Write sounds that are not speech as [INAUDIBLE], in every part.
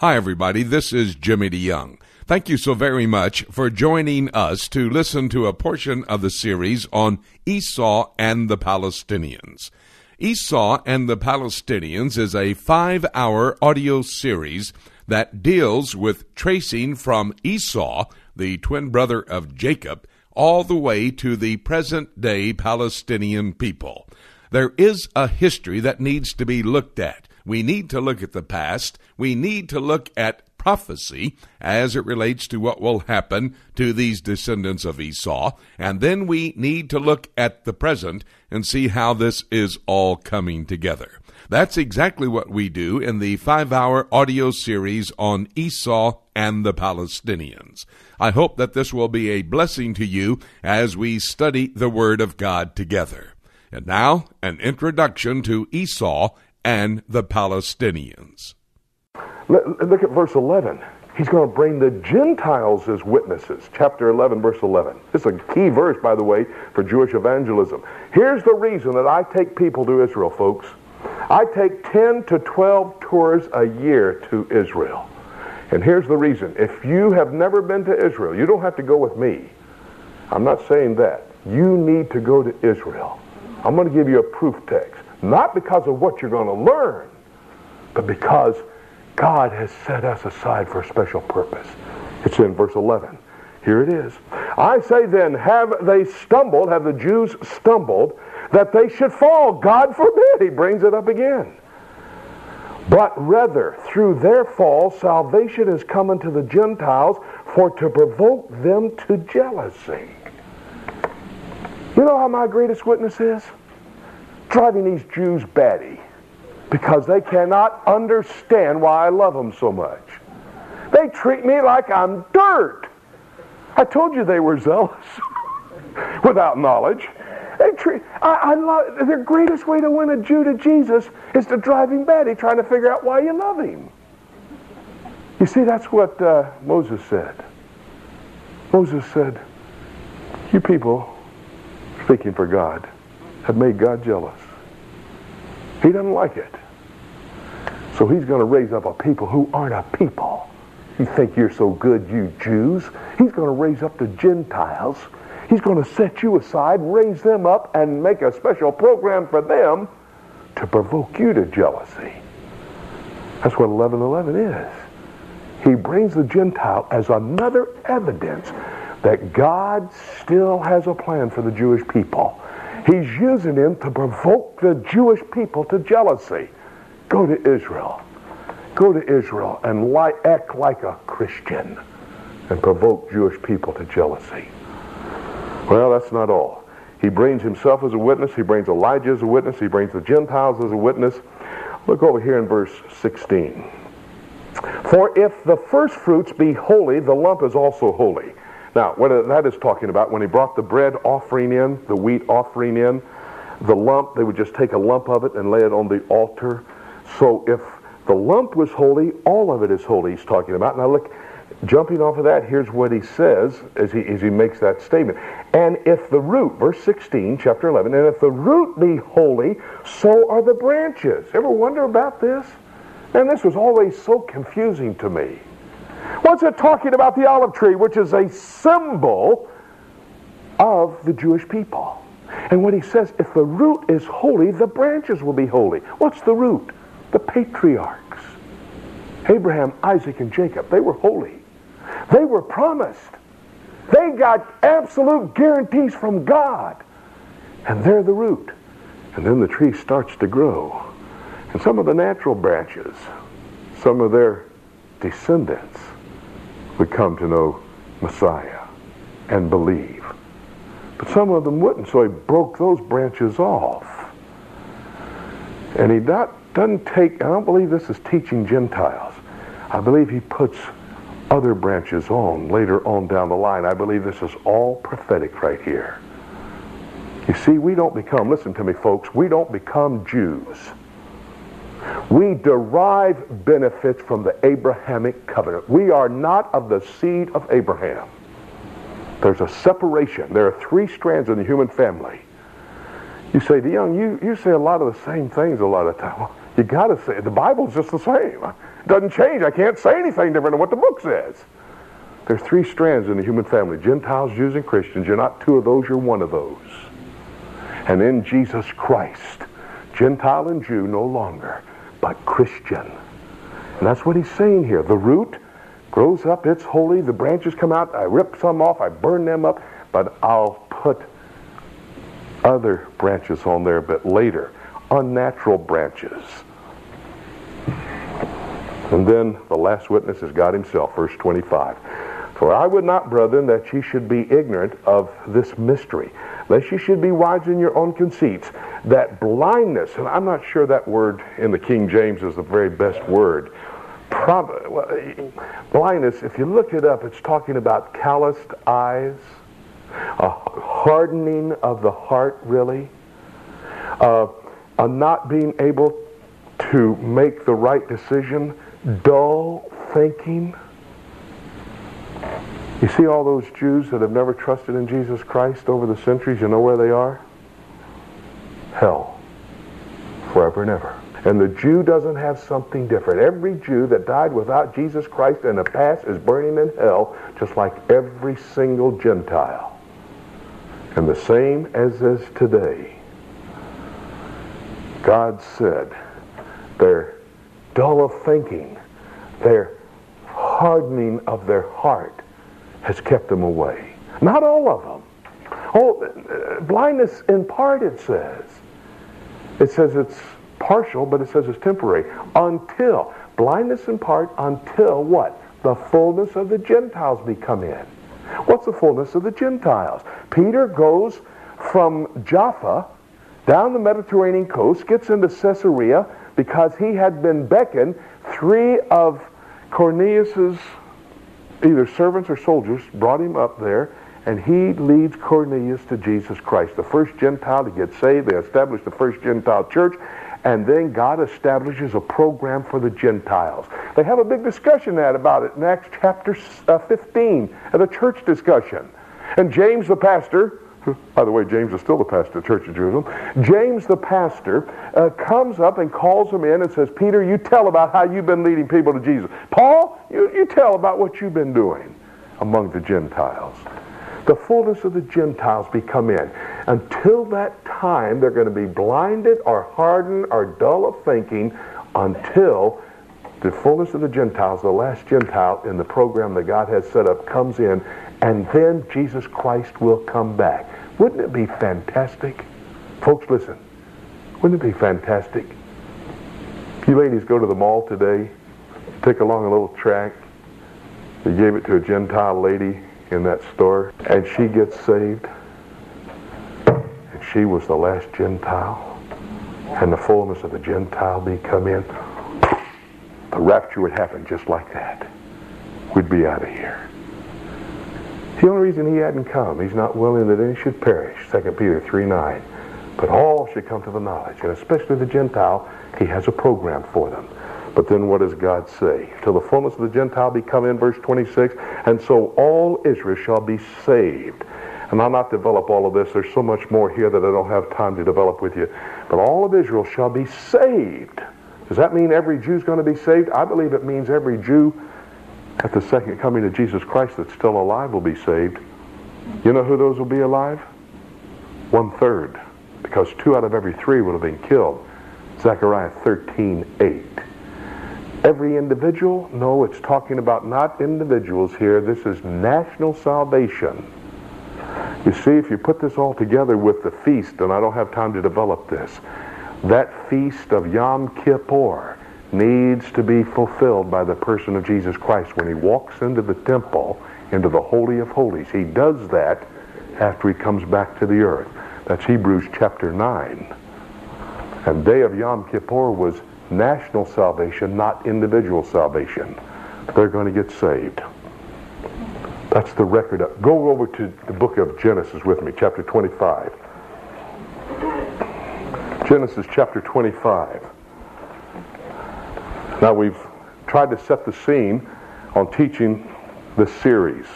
Hi, everybody. This is Jimmy DeYoung. Thank you so very much for joining us to listen to a portion of the series on Esau and the Palestinians. Esau and the Palestinians is a five hour audio series that deals with tracing from Esau, the twin brother of Jacob, all the way to the present day Palestinian people. There is a history that needs to be looked at. We need to look at the past. We need to look at prophecy as it relates to what will happen to these descendants of Esau. And then we need to look at the present and see how this is all coming together. That's exactly what we do in the five hour audio series on Esau and the Palestinians. I hope that this will be a blessing to you as we study the Word of God together. And now, an introduction to Esau and the Palestinians. Look at verse 11. He's going to bring the Gentiles as witnesses. Chapter 11, verse 11. This is a key verse, by the way, for Jewish evangelism. Here's the reason that I take people to Israel, folks. I take 10 to 12 tours a year to Israel. And here's the reason. If you have never been to Israel, you don't have to go with me. I'm not saying that. You need to go to Israel. I'm going to give you a proof text. Not because of what you're going to learn, but because God has set us aside for a special purpose. It's in verse 11. Here it is. I say then, have they stumbled, have the Jews stumbled, that they should fall? God forbid. He brings it up again. But rather, through their fall, salvation is come unto the Gentiles for to provoke them to jealousy. You know how my greatest witness is? Driving these Jews batty because they cannot understand why I love them so much. They treat me like I'm dirt. I told you they were zealous [LAUGHS] without knowledge. They treat, I, I love, their greatest way to win a Jew to Jesus is to drive him batty, trying to figure out why you love him. You see, that's what uh, Moses said. Moses said, You people, speaking for God, have made God jealous. He doesn't like it. So he's going to raise up a people who aren't a people. You think you're so good, you Jews? He's going to raise up the Gentiles. He's going to set you aside, raise them up, and make a special program for them to provoke you to jealousy. That's what 1111 is. He brings the Gentile as another evidence that God still has a plan for the Jewish people. He's using him to provoke the Jewish people to jealousy. Go to Israel. Go to Israel and li- act like a Christian and provoke Jewish people to jealousy. Well, that's not all. He brings himself as a witness. He brings Elijah as a witness. He brings the Gentiles as a witness. Look over here in verse 16. For if the first fruits be holy, the lump is also holy. Now, what that is talking about, when he brought the bread offering in, the wheat offering in, the lump, they would just take a lump of it and lay it on the altar. So if the lump was holy, all of it is holy, he's talking about. Now look, jumping off of that, here's what he says as he, as he makes that statement. And if the root, verse 16, chapter 11, and if the root be holy, so are the branches. Ever wonder about this? And this was always so confusing to me. What's it talking about the olive tree, which is a symbol of the Jewish people? And when he says, if the root is holy, the branches will be holy. What's the root? The patriarchs. Abraham, Isaac, and Jacob, they were holy. They were promised. They got absolute guarantees from God. And they're the root. And then the tree starts to grow. And some of the natural branches, some of their descendants, would come to know Messiah and believe. But some of them wouldn't, so he broke those branches off. And he not, doesn't take, I don't believe this is teaching Gentiles. I believe he puts other branches on later on down the line. I believe this is all prophetic right here. You see, we don't become, listen to me, folks, we don't become Jews we derive benefits from the Abrahamic covenant. We are not of the seed of Abraham. There's a separation. There are three strands in the human family. You say, DeYoung, you, you say a lot of the same things a lot of time. Well, you got to say. The Bible's just the same. It doesn't change. I can't say anything different than what the book says. There's three strands in the human family Gentiles, Jews, and Christians. You're not two of those, you're one of those. And in Jesus Christ, Gentile and Jew no longer, but Christian. And that's what he's saying here. The root grows up, it's holy, the branches come out, I rip some off, I burn them up, but I'll put other branches on there a bit later, unnatural branches. And then the last witness is God himself, verse 25. For I would not, brethren, that ye should be ignorant of this mystery, lest ye should be wise in your own conceits, that blindness, and I'm not sure that word in the King James is the very best word. Prob- blindness, if you look it up, it's talking about calloused eyes, a hardening of the heart, really, uh, a not being able to make the right decision, dull thinking you see all those Jews that have never trusted in Jesus Christ over the centuries, you know where they are? Hell. Forever and ever. And the Jew doesn't have something different. Every Jew that died without Jesus Christ in the past is burning in hell, just like every single Gentile. And the same as is today. God said, they're dull of thinking, they're hardening of their heart has kept them away. Not all of them. Oh, uh, blindness in part, it says. It says it's partial, but it says it's temporary. Until. Blindness in part until what? The fullness of the Gentiles be come in. What's the fullness of the Gentiles? Peter goes from Jaffa down the Mediterranean coast, gets into Caesarea because he had been beckoned. Three of Cornelius's either servants or soldiers brought him up there, and he leads Cornelius to Jesus Christ, the first Gentile to get saved. They establish the first Gentile church, and then God establishes a program for the Gentiles. They have a big discussion that about it in Acts chapter uh, 15 at a church discussion. And James the pastor, by the way, James is still the pastor of the Church of Jerusalem. James, the pastor, uh, comes up and calls him in and says, Peter, you tell about how you've been leading people to Jesus. Paul, you, tell about what you've been doing among the Gentiles. The fullness of the Gentiles become in. Until that time, they're going to be blinded or hardened or dull of thinking until the fullness of the Gentiles, the last Gentile in the program that God has set up, comes in, and then Jesus Christ will come back. Wouldn't it be fantastic? Folks, listen. Wouldn't it be fantastic? You ladies go to the mall today, take along a little tract. You gave it to a Gentile lady in that store, and she gets saved. And she was the last Gentile. And the fullness of the Gentile be come in. The rapture would happen just like that. We'd be out of here. The only reason he hadn't come, he's not willing that any should perish, 2 Peter 3 9. But all should come to the knowledge, and especially the Gentile, he has a program for them. But then what does God say? Till the fullness of the Gentile be come in, verse 26, and so all Israel shall be saved. And I'll not develop all of this. There's so much more here that I don't have time to develop with you. But all of Israel shall be saved. Does that mean every Jew's going to be saved? I believe it means every Jew at the second coming of Jesus Christ that's still alive will be saved. You know who those will be alive? One third. Because two out of every three will have been killed. Zechariah 13, 8. Every individual? No, it's talking about not individuals here. This is national salvation. You see, if you put this all together with the feast, and I don't have time to develop this, that feast of Yom Kippur needs to be fulfilled by the person of Jesus Christ. When he walks into the temple, into the Holy of Holies, he does that after he comes back to the earth. That's Hebrews chapter 9. And day of Yom Kippur was national salvation, not individual salvation. They're going to get saved. That's the record. Go over to the book of Genesis with me, chapter 25. Genesis chapter 25. Now we've tried to set the scene on teaching this series.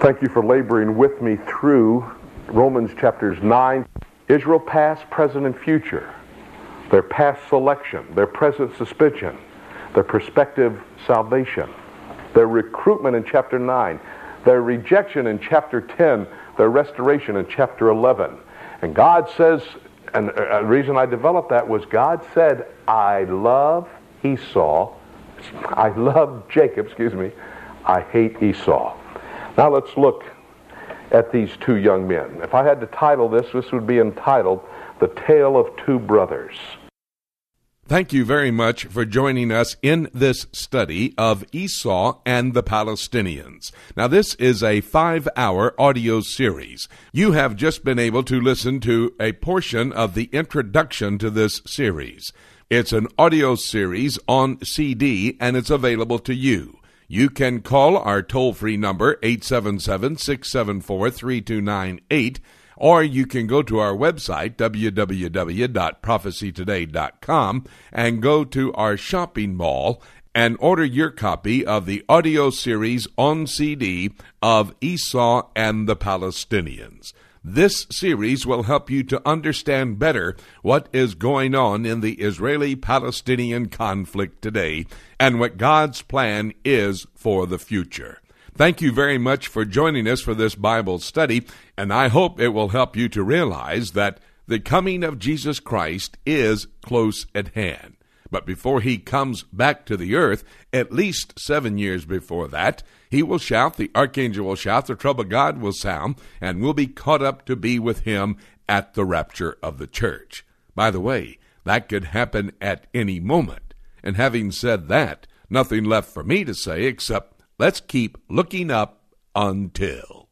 Thank you for laboring with me through Romans chapters 9. Israel past, present, and future. Their past selection, their present suspension, their prospective salvation, their recruitment in chapter 9, their rejection in chapter 10, their restoration in chapter 11. And God says, and the reason I developed that was God said, I love Esau. [LAUGHS] I love Jacob, excuse me. I hate Esau. Now let's look at these two young men. If I had to title this, this would be entitled The Tale of Two Brothers. Thank you very much for joining us in this study of Esau and the Palestinians. Now, this is a five hour audio series. You have just been able to listen to a portion of the introduction to this series. It's an audio series on CD and it's available to you. You can call our toll free number, 877 674 3298 or you can go to our website, www.prophecytoday.com, and go to our shopping mall and order your copy of the audio series on CD of Esau and the Palestinians. This series will help you to understand better what is going on in the Israeli Palestinian conflict today and what God's plan is for the future. Thank you very much for joining us for this Bible study, and I hope it will help you to realize that the coming of Jesus Christ is close at hand. But before he comes back to the earth, at least seven years before that, he will shout, the archangel will shout, the of God will sound, and will be caught up to be with him at the rapture of the church. By the way, that could happen at any moment. And having said that, nothing left for me to say except Let's keep looking up until.